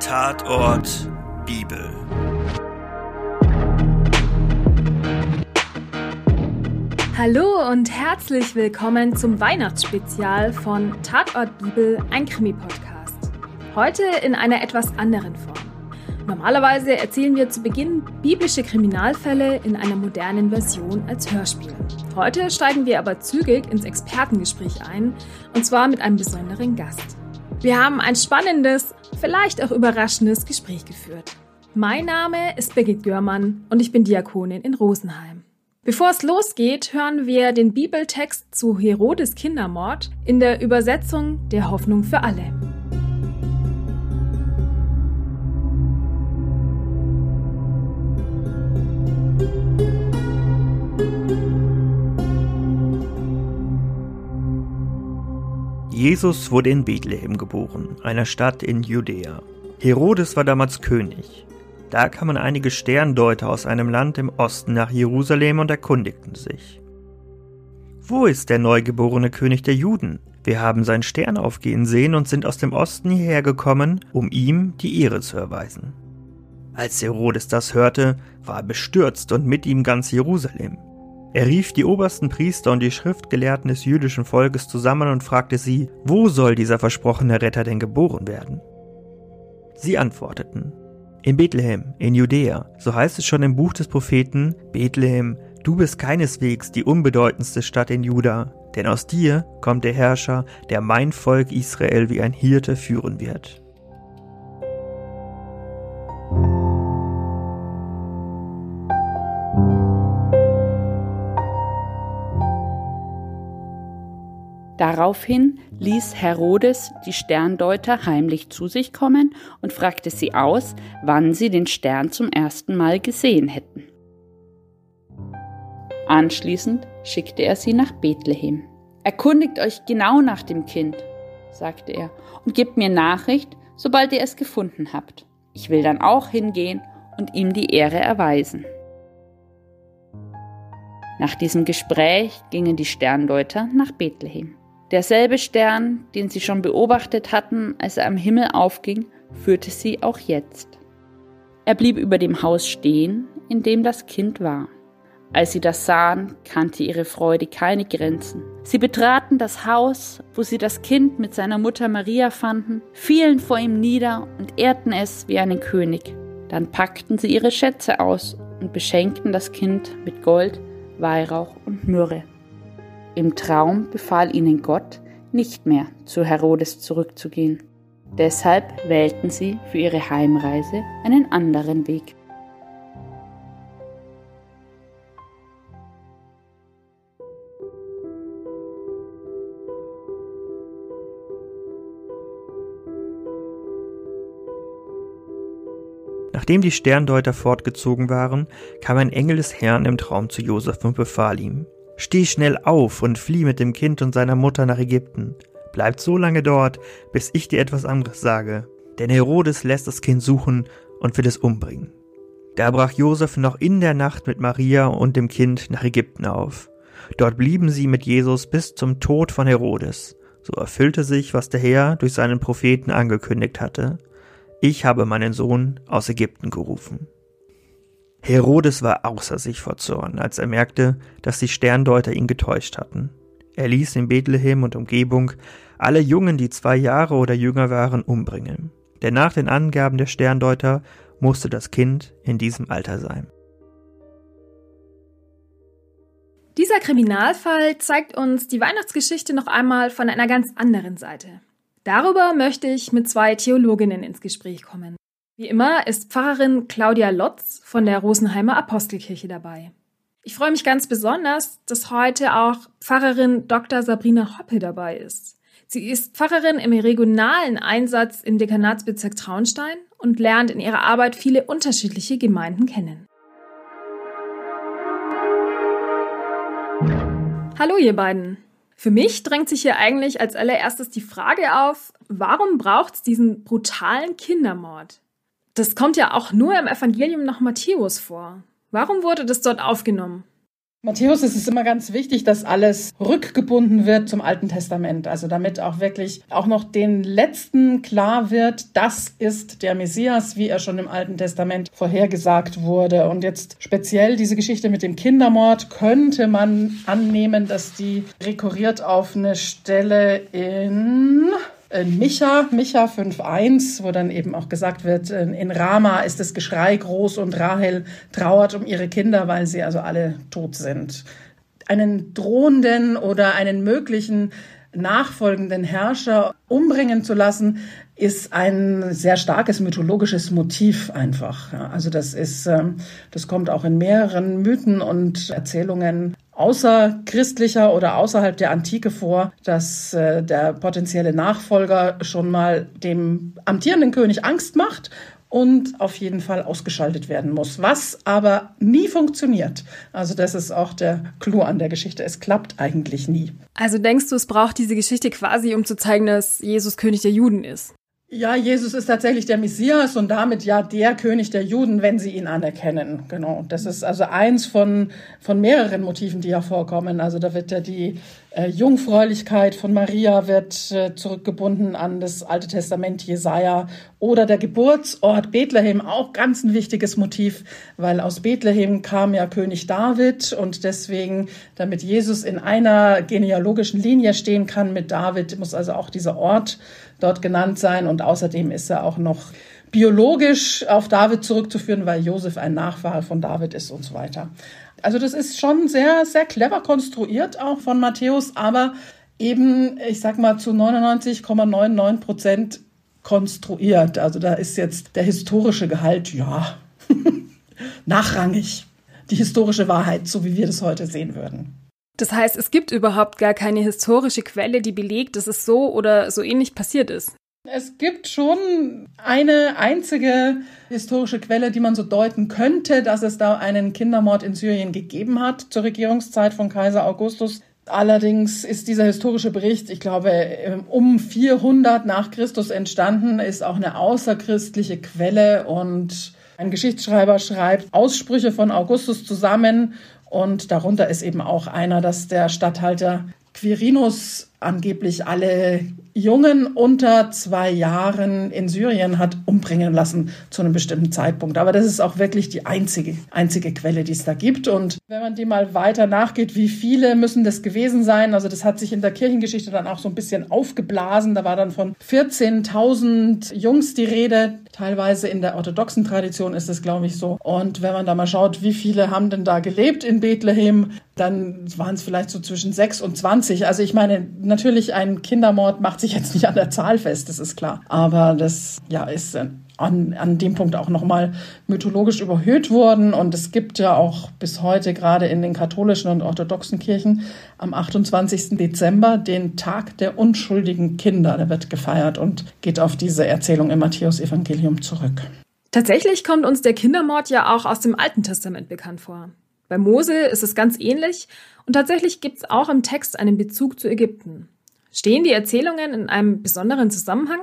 Tatort Bibel. Hallo und herzlich willkommen zum Weihnachtsspezial von Tatort Bibel, ein Krimi-Podcast. Heute in einer etwas anderen Form. Normalerweise erzählen wir zu Beginn biblische Kriminalfälle in einer modernen Version als Hörspiel. Heute steigen wir aber zügig ins Expertengespräch ein, und zwar mit einem besonderen Gast. Wir haben ein spannendes, vielleicht auch überraschendes Gespräch geführt. Mein Name ist Birgit Görmann und ich bin Diakonin in Rosenheim. Bevor es losgeht, hören wir den Bibeltext zu Herodes Kindermord in der Übersetzung der Hoffnung für alle. Jesus wurde in Bethlehem geboren, einer Stadt in Judäa. Herodes war damals König. Da kamen einige Sterndeuter aus einem Land im Osten nach Jerusalem und erkundigten sich. Wo ist der neugeborene König der Juden? Wir haben seinen Stern aufgehen sehen und sind aus dem Osten hierher gekommen, um ihm die Ehre zu erweisen. Als Herodes das hörte, war er bestürzt und mit ihm ganz Jerusalem. Er rief die obersten Priester und die Schriftgelehrten des jüdischen Volkes zusammen und fragte sie, wo soll dieser versprochene Retter denn geboren werden? Sie antworteten, in Bethlehem, in Judäa, so heißt es schon im Buch des Propheten, Bethlehem, du bist keineswegs die unbedeutendste Stadt in Juda, denn aus dir kommt der Herrscher, der mein Volk Israel wie ein Hirte führen wird. Daraufhin ließ Herodes die Sterndeuter heimlich zu sich kommen und fragte sie aus, wann sie den Stern zum ersten Mal gesehen hätten. Anschließend schickte er sie nach Bethlehem. Erkundigt euch genau nach dem Kind, sagte er, und gebt mir Nachricht, sobald ihr es gefunden habt. Ich will dann auch hingehen und ihm die Ehre erweisen. Nach diesem Gespräch gingen die Sterndeuter nach Bethlehem. Derselbe Stern, den sie schon beobachtet hatten, als er am Himmel aufging, führte sie auch jetzt. Er blieb über dem Haus stehen, in dem das Kind war. Als sie das sahen, kannte ihre Freude keine Grenzen. Sie betraten das Haus, wo sie das Kind mit seiner Mutter Maria fanden, fielen vor ihm nieder und ehrten es wie einen König. Dann packten sie ihre Schätze aus und beschenkten das Kind mit Gold, Weihrauch und Myrrhe. Im Traum befahl ihnen Gott, nicht mehr zu Herodes zurückzugehen. Deshalb wählten sie für ihre Heimreise einen anderen Weg. Nachdem die Sterndeuter fortgezogen waren, kam ein Engel des Herrn im Traum zu Josef und befahl ihm, Steh schnell auf und flieh mit dem Kind und seiner Mutter nach Ägypten. Bleib so lange dort, bis ich dir etwas anderes sage. Denn Herodes lässt das Kind suchen und will es umbringen. Da brach Josef noch in der Nacht mit Maria und dem Kind nach Ägypten auf. Dort blieben sie mit Jesus bis zum Tod von Herodes. So erfüllte sich, was der Herr durch seinen Propheten angekündigt hatte. Ich habe meinen Sohn aus Ägypten gerufen. Herodes war außer sich vor Zorn, als er merkte, dass die Sterndeuter ihn getäuscht hatten. Er ließ in Bethlehem und Umgebung alle Jungen, die zwei Jahre oder jünger waren, umbringen. Denn nach den Angaben der Sterndeuter musste das Kind in diesem Alter sein. Dieser Kriminalfall zeigt uns die Weihnachtsgeschichte noch einmal von einer ganz anderen Seite. Darüber möchte ich mit zwei Theologinnen ins Gespräch kommen. Wie immer ist Pfarrerin Claudia Lotz von der Rosenheimer Apostelkirche dabei. Ich freue mich ganz besonders, dass heute auch Pfarrerin Dr. Sabrina Hoppe dabei ist. Sie ist Pfarrerin im regionalen Einsatz im Dekanatsbezirk Traunstein und lernt in ihrer Arbeit viele unterschiedliche Gemeinden kennen. Hallo ihr beiden. Für mich drängt sich hier eigentlich als allererstes die Frage auf, warum braucht es diesen brutalen Kindermord? Das kommt ja auch nur im Evangelium nach Matthäus vor. Warum wurde das dort aufgenommen? Matthäus ist es immer ganz wichtig, dass alles rückgebunden wird zum Alten Testament. Also damit auch wirklich auch noch den Letzten klar wird, das ist der Messias, wie er schon im Alten Testament vorhergesagt wurde. Und jetzt speziell diese Geschichte mit dem Kindermord könnte man annehmen, dass die rekurriert auf eine Stelle in Micha, Micha 5.1, wo dann eben auch gesagt wird, in Rama ist das Geschrei groß und Rahel trauert um ihre Kinder, weil sie also alle tot sind. Einen drohenden oder einen möglichen nachfolgenden Herrscher umbringen zu lassen, ist ein sehr starkes mythologisches Motiv einfach. Also das ist, ähm, das kommt auch in mehreren Mythen und Erzählungen außerchristlicher oder außerhalb der Antike vor, dass äh, der potenzielle Nachfolger schon mal dem amtierenden König Angst macht und auf jeden Fall ausgeschaltet werden muss, was aber nie funktioniert. Also das ist auch der Clou an der Geschichte. Es klappt eigentlich nie. Also denkst du, es braucht diese Geschichte quasi, um zu zeigen, dass Jesus König der Juden ist? Ja, Jesus ist tatsächlich der Messias und damit ja der König der Juden, wenn sie ihn anerkennen. Genau. Das ist also eins von, von mehreren Motiven, die ja vorkommen. Also da wird ja die äh, Jungfräulichkeit von Maria wird äh, zurückgebunden an das Alte Testament Jesaja oder der Geburtsort Bethlehem, auch ganz ein wichtiges Motiv, weil aus Bethlehem kam ja König David und deswegen, damit Jesus in einer genealogischen Linie stehen kann mit David, muss also auch dieser Ort dort genannt sein. Und außerdem ist er auch noch biologisch auf David zurückzuführen, weil Josef ein Nachfahre von David ist und so weiter. Also das ist schon sehr, sehr clever konstruiert auch von Matthäus, aber eben, ich sag mal, zu 99,99 Prozent konstruiert. Also da ist jetzt der historische Gehalt, ja, nachrangig. Die historische Wahrheit, so wie wir das heute sehen würden. Das heißt, es gibt überhaupt gar keine historische Quelle, die belegt, dass es so oder so ähnlich passiert ist. Es gibt schon eine einzige historische Quelle, die man so deuten könnte, dass es da einen Kindermord in Syrien gegeben hat zur Regierungszeit von Kaiser Augustus. Allerdings ist dieser historische Bericht, ich glaube, um 400 nach Christus entstanden, ist auch eine außerchristliche Quelle und ein Geschichtsschreiber schreibt Aussprüche von Augustus zusammen und darunter ist eben auch einer, dass der Statthalter Quirinus angeblich alle Jungen unter zwei Jahren in Syrien hat umbringen lassen zu einem bestimmten Zeitpunkt. Aber das ist auch wirklich die einzige, einzige Quelle, die es da gibt. Und wenn man die mal weiter nachgeht, wie viele müssen das gewesen sein? Also das hat sich in der Kirchengeschichte dann auch so ein bisschen aufgeblasen. Da war dann von 14.000 Jungs die Rede. Teilweise in der orthodoxen Tradition ist es, glaube ich, so. Und wenn man da mal schaut, wie viele haben denn da gelebt in Bethlehem, dann waren es vielleicht so zwischen 6 und 20. Also ich meine, natürlich ein Kindermord macht sich jetzt nicht an der Zahl fest, das ist klar. Aber das ja ist äh, an, an dem Punkt auch nochmal mythologisch überhöht worden. Und es gibt ja auch bis heute gerade in den katholischen und orthodoxen Kirchen am 28. Dezember den Tag der unschuldigen Kinder. Der wird gefeiert und geht auf diese Erzählung im Matthäus-Evangelium zurück. Tatsächlich kommt uns der Kindermord ja auch aus dem Alten Testament bekannt vor. Bei Mose ist es ganz ähnlich und tatsächlich gibt es auch im Text einen Bezug zu Ägypten. Stehen die Erzählungen in einem besonderen Zusammenhang?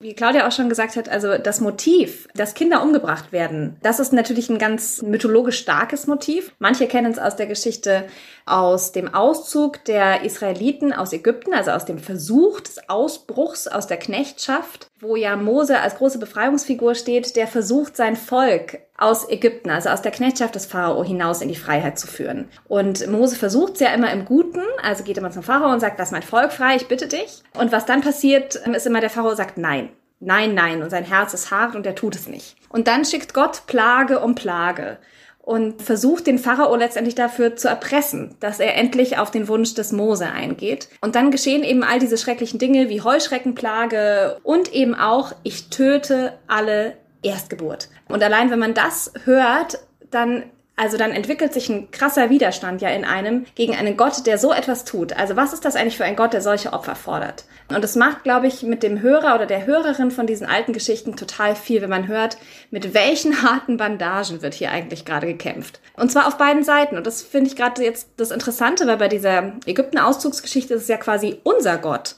Wie Claudia auch schon gesagt hat, also das Motiv, dass Kinder umgebracht werden, das ist natürlich ein ganz mythologisch starkes Motiv. Manche kennen es aus der Geschichte aus dem Auszug der Israeliten aus Ägypten, also aus dem Versuch des Ausbruchs aus der Knechtschaft, wo ja Mose als große Befreiungsfigur steht, der versucht, sein Volk aus Ägypten, also aus der Knechtschaft des Pharao hinaus in die Freiheit zu führen. Und Mose versucht es ja immer im Guten, also geht immer zum Pharao und sagt, lass mein Volk frei, ich bitte dich. Und was dann passiert, ist immer der Pharao sagt nein. Nein, nein. Und sein Herz ist hart und er tut es nicht. Und dann schickt Gott Plage um Plage und versucht den Pharao letztendlich dafür zu erpressen, dass er endlich auf den Wunsch des Mose eingeht. Und dann geschehen eben all diese schrecklichen Dinge wie Heuschreckenplage und eben auch, ich töte alle Erstgeburt. Und allein wenn man das hört, dann also dann entwickelt sich ein krasser Widerstand ja in einem gegen einen Gott, der so etwas tut. Also was ist das eigentlich für ein Gott, der solche Opfer fordert? Und es macht, glaube ich, mit dem Hörer oder der Hörerin von diesen alten Geschichten total viel, wenn man hört, mit welchen harten Bandagen wird hier eigentlich gerade gekämpft. Und zwar auf beiden Seiten. Und das finde ich gerade jetzt das Interessante, weil bei dieser Ägypten-Auszugsgeschichte ist es ja quasi unser Gott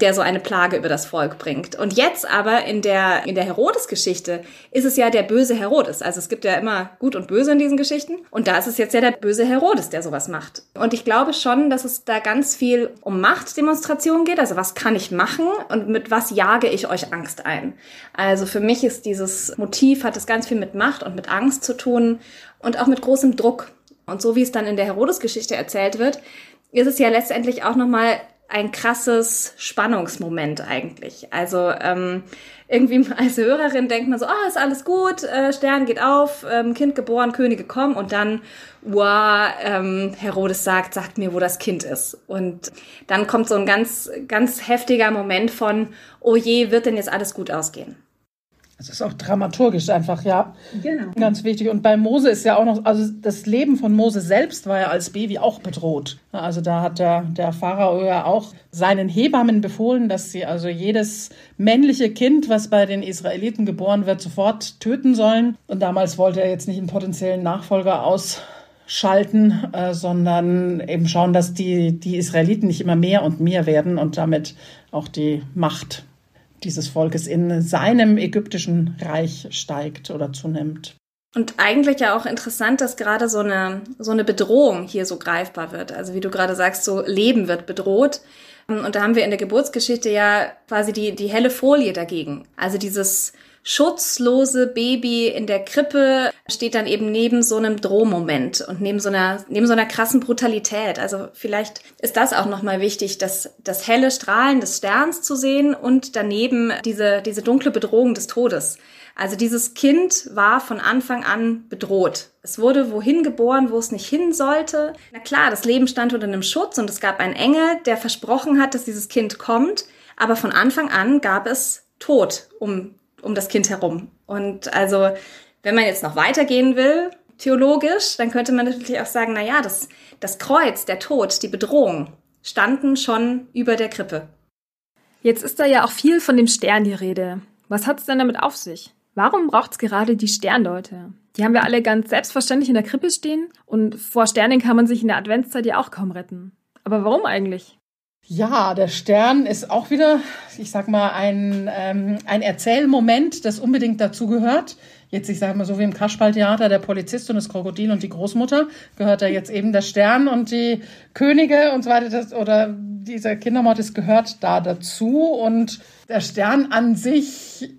der so eine Plage über das Volk bringt. Und jetzt aber in der, in der Herodes-Geschichte ist es ja der böse Herodes. Also es gibt ja immer Gut und Böse in diesen Geschichten. Und da ist es jetzt ja der böse Herodes, der sowas macht. Und ich glaube schon, dass es da ganz viel um Machtdemonstration geht. Also was kann ich machen und mit was jage ich euch Angst ein? Also für mich ist dieses Motiv, hat es ganz viel mit Macht und mit Angst zu tun und auch mit großem Druck. Und so wie es dann in der Herodes-Geschichte erzählt wird, ist es ja letztendlich auch nochmal ein krasses Spannungsmoment eigentlich. Also ähm, irgendwie als Hörerin denkt man so, ah, oh, ist alles gut, äh, Stern geht auf, ähm, Kind geboren, Könige kommen und dann, wow, ähm, Herodes sagt, sagt mir, wo das Kind ist. Und dann kommt so ein ganz, ganz heftiger Moment von, oh je, wird denn jetzt alles gut ausgehen? Das ist auch dramaturgisch einfach, ja. Genau. Ganz wichtig. Und bei Mose ist ja auch noch, also das Leben von Mose selbst war ja als Baby auch bedroht. Also da hat der, der Pharao ja auch seinen Hebammen befohlen, dass sie also jedes männliche Kind, was bei den Israeliten geboren wird, sofort töten sollen. Und damals wollte er jetzt nicht einen potenziellen Nachfolger ausschalten, äh, sondern eben schauen, dass die, die Israeliten nicht immer mehr und mehr werden und damit auch die Macht dieses Volkes in seinem ägyptischen Reich steigt oder zunimmt. Und eigentlich ja auch interessant, dass gerade so eine, so eine Bedrohung hier so greifbar wird. Also wie du gerade sagst, so Leben wird bedroht. Und da haben wir in der Geburtsgeschichte ja quasi die, die helle Folie dagegen. Also dieses schutzlose Baby in der Krippe steht dann eben neben so einem Drohmoment und neben so einer, neben so einer krassen Brutalität. Also vielleicht ist das auch nochmal wichtig, dass das helle Strahlen des Sterns zu sehen und daneben diese, diese dunkle Bedrohung des Todes. Also dieses Kind war von Anfang an bedroht. Es wurde wohin geboren, wo es nicht hin sollte. Na klar, das Leben stand unter einem Schutz und es gab einen Engel, der versprochen hat, dass dieses Kind kommt. Aber von Anfang an gab es Tod um um das Kind herum. Und also, wenn man jetzt noch weitergehen will, theologisch, dann könnte man natürlich auch sagen, na ja, das, das Kreuz, der Tod, die Bedrohung standen schon über der Krippe. Jetzt ist da ja auch viel von dem Stern die Rede. Was hat es denn damit auf sich? Warum braucht es gerade die Sterndeute? Die haben wir alle ganz selbstverständlich in der Krippe stehen und vor Sternen kann man sich in der Adventszeit ja auch kaum retten. Aber warum eigentlich? Ja, der Stern ist auch wieder, ich sag mal, ein, ähm, ein Erzählmoment, das unbedingt dazu gehört. Jetzt, ich sage mal so wie im Kasperltheater, der Polizist und das Krokodil und die Großmutter, gehört da jetzt eben der Stern und die Könige und so weiter, das, oder dieser Kindermord, das gehört da dazu. Und der Stern an sich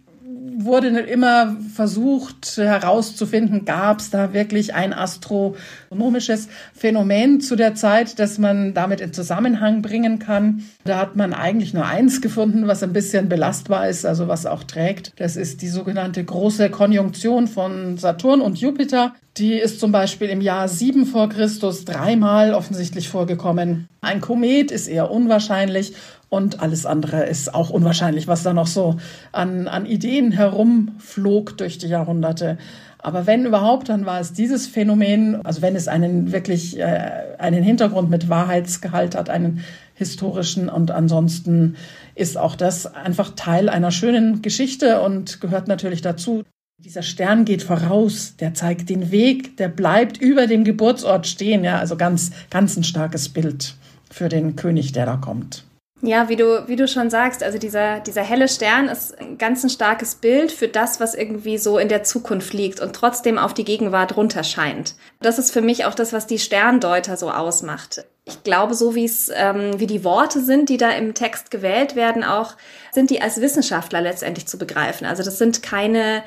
wurde immer versucht herauszufinden, gab es da wirklich ein astronomisches Phänomen zu der Zeit, das man damit in Zusammenhang bringen kann. Da hat man eigentlich nur eins gefunden, was ein bisschen belastbar ist, also was auch trägt. Das ist die sogenannte große Konjunktion von Saturn und Jupiter. Die ist zum Beispiel im Jahr 7 vor Christus dreimal offensichtlich vorgekommen. Ein Komet ist eher unwahrscheinlich und alles andere ist auch unwahrscheinlich, was da noch so an, an Ideen herumflog durch die Jahrhunderte. Aber wenn überhaupt, dann war es dieses Phänomen, also wenn es einen wirklich äh, einen Hintergrund mit Wahrheitsgehalt hat, einen historischen und ansonsten ist auch das einfach Teil einer schönen Geschichte und gehört natürlich dazu. Dieser Stern geht voraus, der zeigt den Weg, der bleibt über dem Geburtsort stehen, ja, also ganz, ganz ein starkes Bild für den König, der da kommt. Ja, wie du, wie du schon sagst, also dieser, dieser helle Stern ist ein ganz ein starkes Bild für das, was irgendwie so in der Zukunft liegt und trotzdem auf die Gegenwart runterscheint. Das ist für mich auch das, was die Sterndeuter so ausmacht. Ich glaube, so wie es, ähm, wie die Worte sind, die da im Text gewählt werden, auch sind die als Wissenschaftler letztendlich zu begreifen. Also das sind keine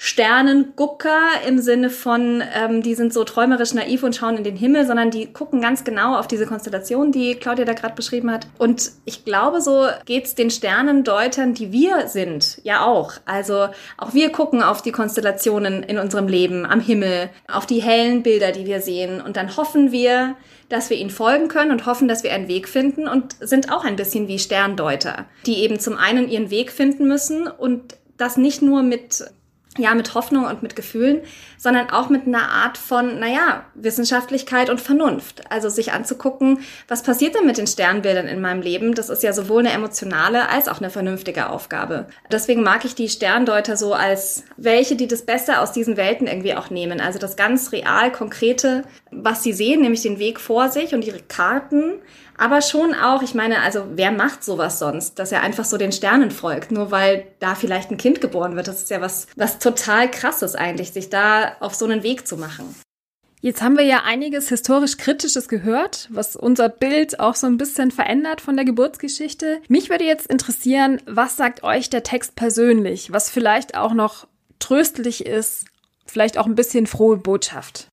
Sternengucker im Sinne von, ähm, die sind so träumerisch naiv und schauen in den Himmel, sondern die gucken ganz genau auf diese Konstellation, die Claudia da gerade beschrieben hat. Und ich glaube, so geht's den Sternendeutern, die wir sind, ja auch. Also auch wir gucken auf die Konstellationen in unserem Leben, am Himmel, auf die hellen Bilder, die wir sehen. Und dann hoffen wir, dass wir ihnen folgen können und hoffen, dass wir einen Weg finden und sind auch ein bisschen wie Sterndeuter, die eben zum einen ihren Weg finden müssen und das nicht nur mit ja, mit Hoffnung und mit Gefühlen, sondern auch mit einer Art von, naja, Wissenschaftlichkeit und Vernunft. Also sich anzugucken, was passiert denn mit den Sternbildern in meinem Leben? Das ist ja sowohl eine emotionale als auch eine vernünftige Aufgabe. Deswegen mag ich die Sterndeuter so als welche, die das Beste aus diesen Welten irgendwie auch nehmen. Also das ganz real, konkrete, was sie sehen, nämlich den Weg vor sich und ihre Karten, Aber schon auch, ich meine, also wer macht sowas sonst, dass er einfach so den Sternen folgt, nur weil da vielleicht ein Kind geboren wird. Das ist ja was, was total krasses eigentlich, sich da auf so einen Weg zu machen. Jetzt haben wir ja einiges historisch Kritisches gehört, was unser Bild auch so ein bisschen verändert von der Geburtsgeschichte. Mich würde jetzt interessieren, was sagt euch der Text persönlich, was vielleicht auch noch tröstlich ist, vielleicht auch ein bisschen frohe Botschaft.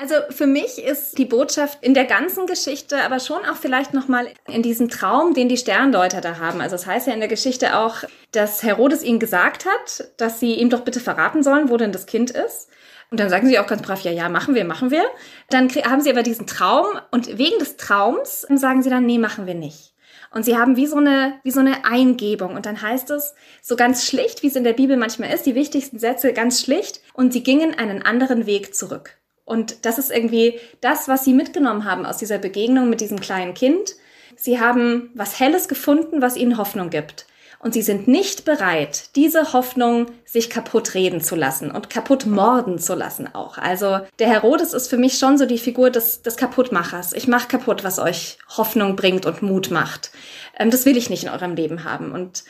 Also für mich ist die Botschaft in der ganzen Geschichte, aber schon auch vielleicht nochmal in diesem Traum, den die Sterndeuter da haben. Also es das heißt ja in der Geschichte auch, dass Herodes ihnen gesagt hat, dass sie ihm doch bitte verraten sollen, wo denn das Kind ist. Und dann sagen sie auch ganz brav, ja, ja, machen wir, machen wir. Dann haben sie aber diesen Traum und wegen des Traums sagen sie dann, nee, machen wir nicht. Und sie haben wie so eine, wie so eine Eingebung. Und dann heißt es so ganz schlicht, wie es in der Bibel manchmal ist, die wichtigsten Sätze ganz schlicht. Und sie gingen einen anderen Weg zurück. Und das ist irgendwie das, was sie mitgenommen haben aus dieser Begegnung mit diesem kleinen Kind. Sie haben was Helles gefunden, was ihnen Hoffnung gibt. Und sie sind nicht bereit, diese Hoffnung sich kaputt reden zu lassen und kaputt morden zu lassen auch. Also der Herodes ist für mich schon so die Figur des, des Kaputtmachers. Ich mache kaputt, was euch Hoffnung bringt und Mut macht. Ähm, das will ich nicht in eurem Leben haben. Und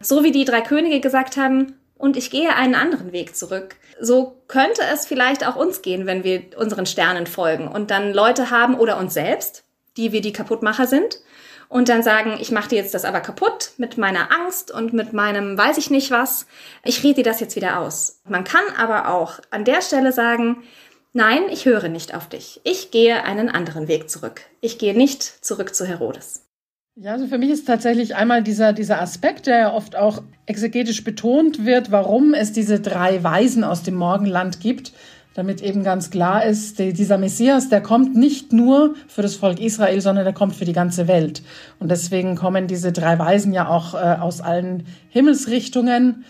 so wie die drei Könige gesagt haben, und ich gehe einen anderen Weg zurück. So könnte es vielleicht auch uns gehen, wenn wir unseren Sternen folgen und dann Leute haben oder uns selbst, die wir die Kaputtmacher sind, und dann sagen, ich mache dir jetzt das aber kaputt mit meiner Angst und mit meinem weiß ich nicht was. Ich rede dir das jetzt wieder aus. Man kann aber auch an der Stelle sagen, nein, ich höre nicht auf dich. Ich gehe einen anderen Weg zurück. Ich gehe nicht zurück zu Herodes. Ja, also für mich ist tatsächlich einmal dieser, dieser Aspekt, der ja oft auch exegetisch betont wird, warum es diese drei Weisen aus dem Morgenland gibt damit eben ganz klar ist, die, dieser Messias, der kommt nicht nur für das Volk Israel, sondern der kommt für die ganze Welt. Und deswegen kommen diese drei Weisen ja auch äh, aus allen Himmelsrichtungen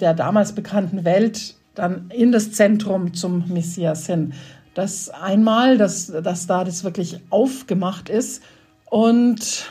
der damals bekannten Welt dann in das Zentrum zum Messias hin. Das einmal, dass, dass da das wirklich aufgemacht ist. Und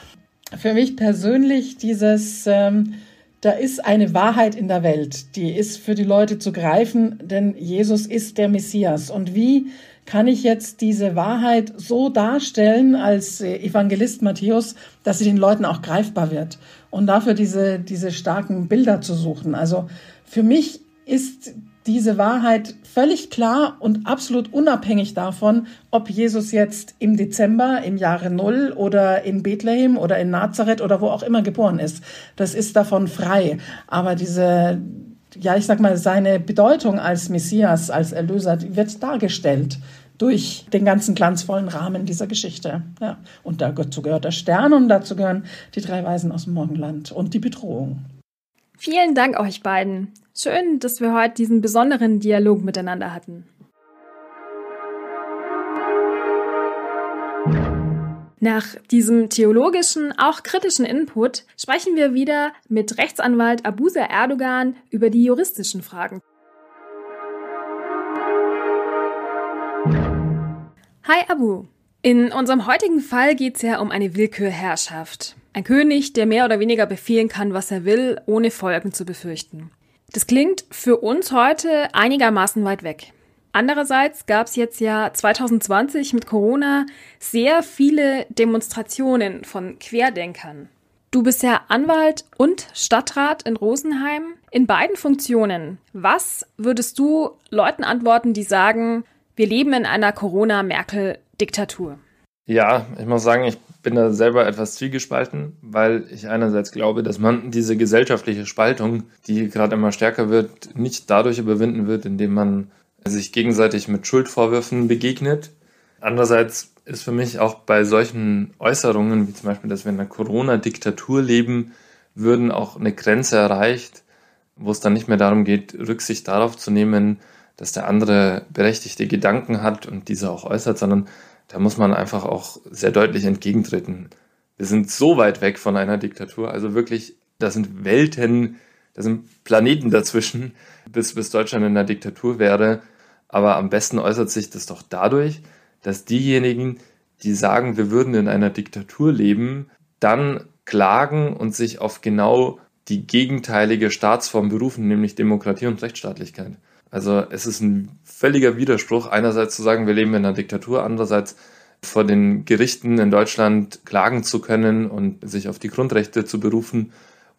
für mich persönlich dieses... Ähm, da ist eine Wahrheit in der Welt, die ist für die Leute zu greifen, denn Jesus ist der Messias. Und wie kann ich jetzt diese Wahrheit so darstellen als Evangelist Matthäus, dass sie den Leuten auch greifbar wird? Und dafür diese, diese starken Bilder zu suchen. Also für mich ist diese Wahrheit völlig klar und absolut unabhängig davon, ob Jesus jetzt im Dezember, im Jahre Null oder in Bethlehem oder in Nazareth oder wo auch immer geboren ist. Das ist davon frei. Aber diese, ja, ich sag mal, seine Bedeutung als Messias, als Erlöser, wird dargestellt durch den ganzen glanzvollen Rahmen dieser Geschichte. Ja. Und dazu gehört der Stern und dazu gehören die drei Weisen aus dem Morgenland und die Bedrohung. Vielen Dank euch beiden. Schön, dass wir heute diesen besonderen Dialog miteinander hatten. Nach diesem theologischen, auch kritischen Input sprechen wir wieder mit Rechtsanwalt Abusa Erdogan über die juristischen Fragen. Hi Abu. In unserem heutigen Fall geht es ja um eine Willkürherrschaft. Ein König, der mehr oder weniger befehlen kann, was er will, ohne Folgen zu befürchten. Das klingt für uns heute einigermaßen weit weg. Andererseits gab es jetzt ja 2020 mit Corona sehr viele Demonstrationen von Querdenkern. Du bist ja Anwalt und Stadtrat in Rosenheim. In beiden Funktionen. Was würdest du Leuten antworten, die sagen, wir leben in einer Corona-Merkel-Diktatur? Ja, ich muss sagen, ich bin da selber etwas zwiegespalten, weil ich einerseits glaube, dass man diese gesellschaftliche Spaltung, die gerade immer stärker wird, nicht dadurch überwinden wird, indem man sich gegenseitig mit Schuldvorwürfen begegnet. Andererseits ist für mich auch bei solchen Äußerungen, wie zum Beispiel, dass wir in einer Corona-Diktatur leben, würden auch eine Grenze erreicht, wo es dann nicht mehr darum geht, Rücksicht darauf zu nehmen, dass der andere berechtigte Gedanken hat und diese auch äußert, sondern da muss man einfach auch sehr deutlich entgegentreten. Wir sind so weit weg von einer Diktatur, also wirklich, da sind Welten, da sind Planeten dazwischen, bis, bis Deutschland in einer Diktatur wäre. Aber am besten äußert sich das doch dadurch, dass diejenigen, die sagen, wir würden in einer Diktatur leben, dann klagen und sich auf genau die gegenteilige Staatsform berufen, nämlich Demokratie und Rechtsstaatlichkeit. Also es ist ein völliger Widerspruch, einerseits zu sagen, wir leben in einer Diktatur, andererseits vor den Gerichten in Deutschland klagen zu können und sich auf die Grundrechte zu berufen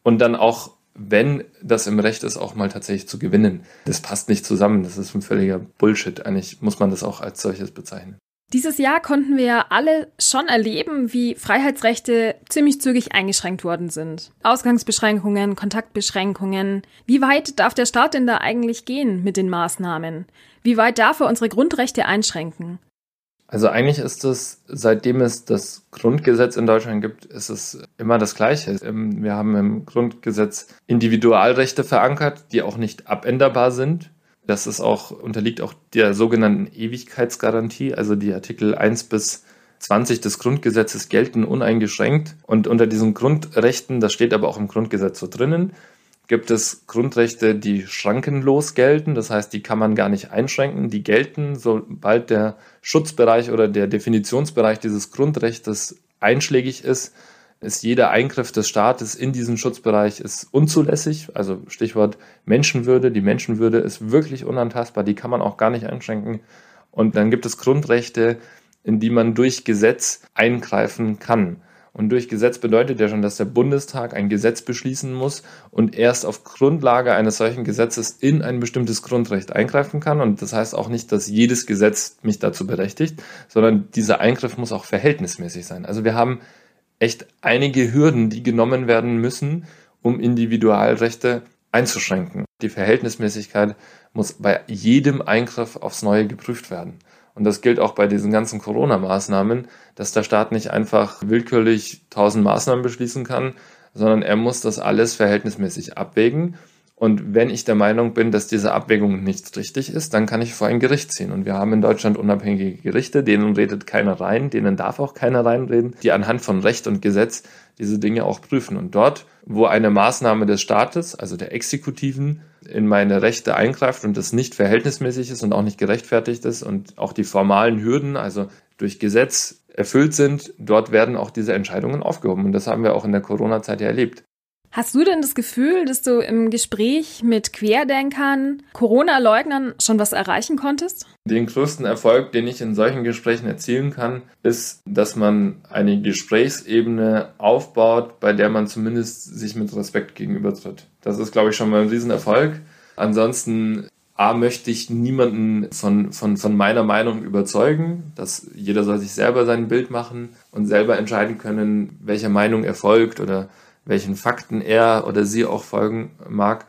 und dann auch, wenn das im Recht ist, auch mal tatsächlich zu gewinnen. Das passt nicht zusammen. Das ist ein völliger Bullshit. Eigentlich muss man das auch als solches bezeichnen. Dieses Jahr konnten wir ja alle schon erleben, wie Freiheitsrechte ziemlich zügig eingeschränkt worden sind. Ausgangsbeschränkungen, Kontaktbeschränkungen. Wie weit darf der Staat denn da eigentlich gehen mit den Maßnahmen? Wie weit darf er unsere Grundrechte einschränken? Also eigentlich ist es, seitdem es das Grundgesetz in Deutschland gibt, ist es immer das Gleiche. Ähm, wir haben im Grundgesetz Individualrechte verankert, die auch nicht abänderbar sind. Das ist auch, unterliegt auch der sogenannten Ewigkeitsgarantie, also die Artikel 1 bis 20 des Grundgesetzes gelten uneingeschränkt. Und unter diesen Grundrechten, das steht aber auch im Grundgesetz so drinnen, gibt es Grundrechte, die schrankenlos gelten. Das heißt, die kann man gar nicht einschränken. Die gelten, sobald der Schutzbereich oder der Definitionsbereich dieses Grundrechtes einschlägig ist, ist jeder Eingriff des Staates in diesen Schutzbereich ist unzulässig. Also Stichwort Menschenwürde. Die Menschenwürde ist wirklich unantastbar. Die kann man auch gar nicht einschränken. Und dann gibt es Grundrechte, in die man durch Gesetz eingreifen kann. Und durch Gesetz bedeutet ja schon, dass der Bundestag ein Gesetz beschließen muss und erst auf Grundlage eines solchen Gesetzes in ein bestimmtes Grundrecht eingreifen kann. Und das heißt auch nicht, dass jedes Gesetz mich dazu berechtigt, sondern dieser Eingriff muss auch verhältnismäßig sein. Also wir haben echt einige Hürden, die genommen werden müssen, um Individualrechte einzuschränken. Die Verhältnismäßigkeit muss bei jedem Eingriff aufs Neue geprüft werden. Und das gilt auch bei diesen ganzen Corona-Maßnahmen, dass der Staat nicht einfach willkürlich tausend Maßnahmen beschließen kann, sondern er muss das alles verhältnismäßig abwägen. Und wenn ich der Meinung bin, dass diese Abwägung nicht richtig ist, dann kann ich vor ein Gericht ziehen. Und wir haben in Deutschland unabhängige Gerichte, denen redet keiner rein, denen darf auch keiner reinreden, die anhand von Recht und Gesetz diese Dinge auch prüfen. Und dort, wo eine Maßnahme des Staates, also der Exekutiven, in meine Rechte eingreift und das nicht verhältnismäßig ist und auch nicht gerechtfertigt ist und auch die formalen Hürden, also durch Gesetz erfüllt sind, dort werden auch diese Entscheidungen aufgehoben. Und das haben wir auch in der Corona-Zeit ja erlebt. Hast du denn das Gefühl, dass du im Gespräch mit Querdenkern, Corona-Leugnern schon was erreichen konntest? Den größten Erfolg, den ich in solchen Gesprächen erzielen kann, ist, dass man eine Gesprächsebene aufbaut, bei der man zumindest sich mit Respekt gegenübertritt. Das ist, glaube ich, schon mal ein Riesenerfolg. Ansonsten A, möchte ich niemanden von, von, von meiner Meinung überzeugen, dass jeder soll sich selber sein Bild machen und selber entscheiden können, welcher Meinung er folgt oder welchen Fakten er oder sie auch folgen mag.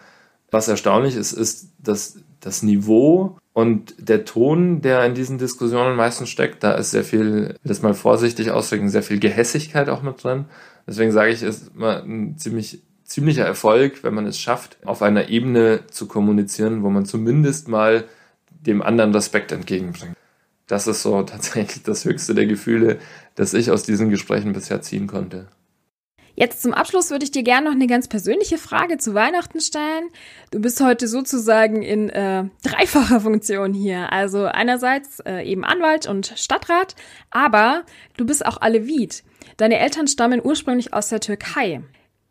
Was erstaunlich ist, ist, dass das Niveau und der Ton, der in diesen Diskussionen meistens steckt, da ist sehr viel, das mal vorsichtig ausdrücken, sehr viel Gehässigkeit auch mit drin. Deswegen sage ich, es ist immer ein ziemlich, ziemlicher Erfolg, wenn man es schafft, auf einer Ebene zu kommunizieren, wo man zumindest mal dem anderen Respekt entgegenbringt. Das ist so tatsächlich das höchste der Gefühle, das ich aus diesen Gesprächen bisher ziehen konnte. Jetzt zum Abschluss würde ich dir gerne noch eine ganz persönliche Frage zu Weihnachten stellen. Du bist heute sozusagen in äh, dreifacher Funktion hier. Also einerseits äh, eben Anwalt und Stadtrat, aber du bist auch Alevit. Deine Eltern stammen ursprünglich aus der Türkei.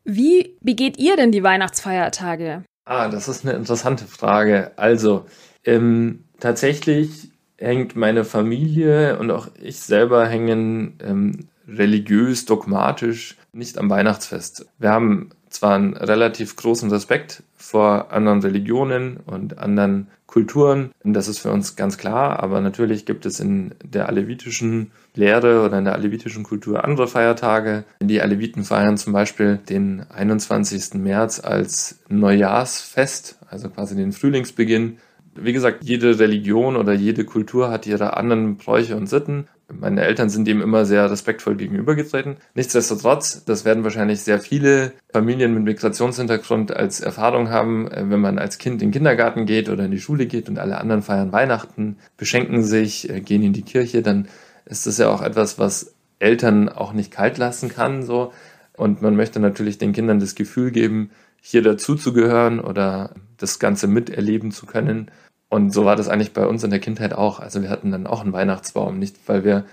Wie begeht ihr denn die Weihnachtsfeiertage? Ah, das ist eine interessante Frage. Also, ähm, tatsächlich hängt meine Familie und auch ich selber hängen ähm, religiös, dogmatisch nicht am Weihnachtsfest. Wir haben zwar einen relativ großen Respekt vor anderen Religionen und anderen Kulturen, das ist für uns ganz klar, aber natürlich gibt es in der alevitischen Lehre oder in der alevitischen Kultur andere Feiertage. Die Aleviten feiern zum Beispiel den 21. März als Neujahrsfest, also quasi den Frühlingsbeginn. Wie gesagt, jede Religion oder jede Kultur hat ihre anderen Bräuche und Sitten meine Eltern sind ihm immer sehr respektvoll gegenübergetreten. Nichtsdestotrotz, das werden wahrscheinlich sehr viele Familien mit Migrationshintergrund als Erfahrung haben, äh, wenn man als Kind in den Kindergarten geht oder in die Schule geht und alle anderen feiern Weihnachten, beschenken sich, äh, gehen in die Kirche, dann ist das ja auch etwas, was Eltern auch nicht kalt lassen kann, so. Und man möchte natürlich den Kindern das Gefühl geben, hier dazuzugehören oder das Ganze miterleben zu können. Und so war das eigentlich bei uns in der Kindheit auch. Also wir hatten dann auch einen Weihnachtsbaum, nicht weil wir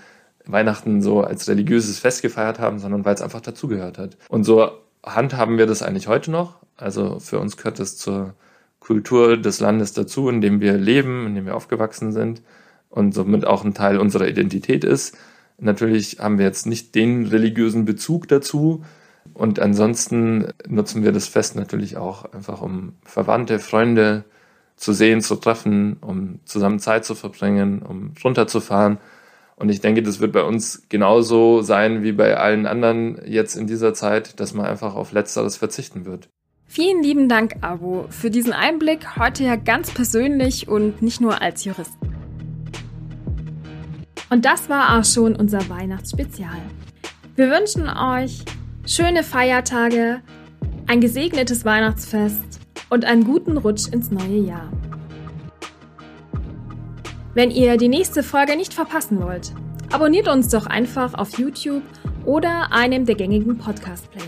Weihnachten so als religiöses Fest gefeiert haben, sondern weil es einfach dazugehört hat. Und so handhaben wir das eigentlich heute noch. Also für uns gehört es zur Kultur des Landes dazu, in dem wir leben, in dem wir aufgewachsen sind und somit auch ein Teil unserer Identität ist. Natürlich haben wir jetzt nicht den religiösen Bezug dazu. Und ansonsten nutzen wir das Fest natürlich auch einfach, um Verwandte, Freunde zu sehen, zu treffen, um zusammen Zeit zu verbringen, um runterzufahren. Und ich denke, das wird bei uns genauso sein wie bei allen anderen jetzt in dieser Zeit, dass man einfach auf Letzteres verzichten wird. Vielen lieben Dank, Abo, für diesen Einblick heute ja ganz persönlich und nicht nur als Jurist. Und das war auch schon unser Weihnachtsspezial. Wir wünschen euch schöne Feiertage, ein gesegnetes Weihnachtsfest und einen guten Rutsch ins neue Jahr. Wenn ihr die nächste Folge nicht verpassen wollt, abonniert uns doch einfach auf YouTube oder einem der gängigen Podcast-Player.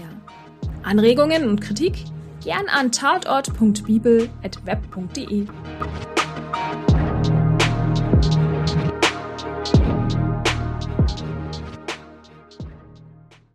Anregungen und Kritik gern an tatort.bibel.web.de.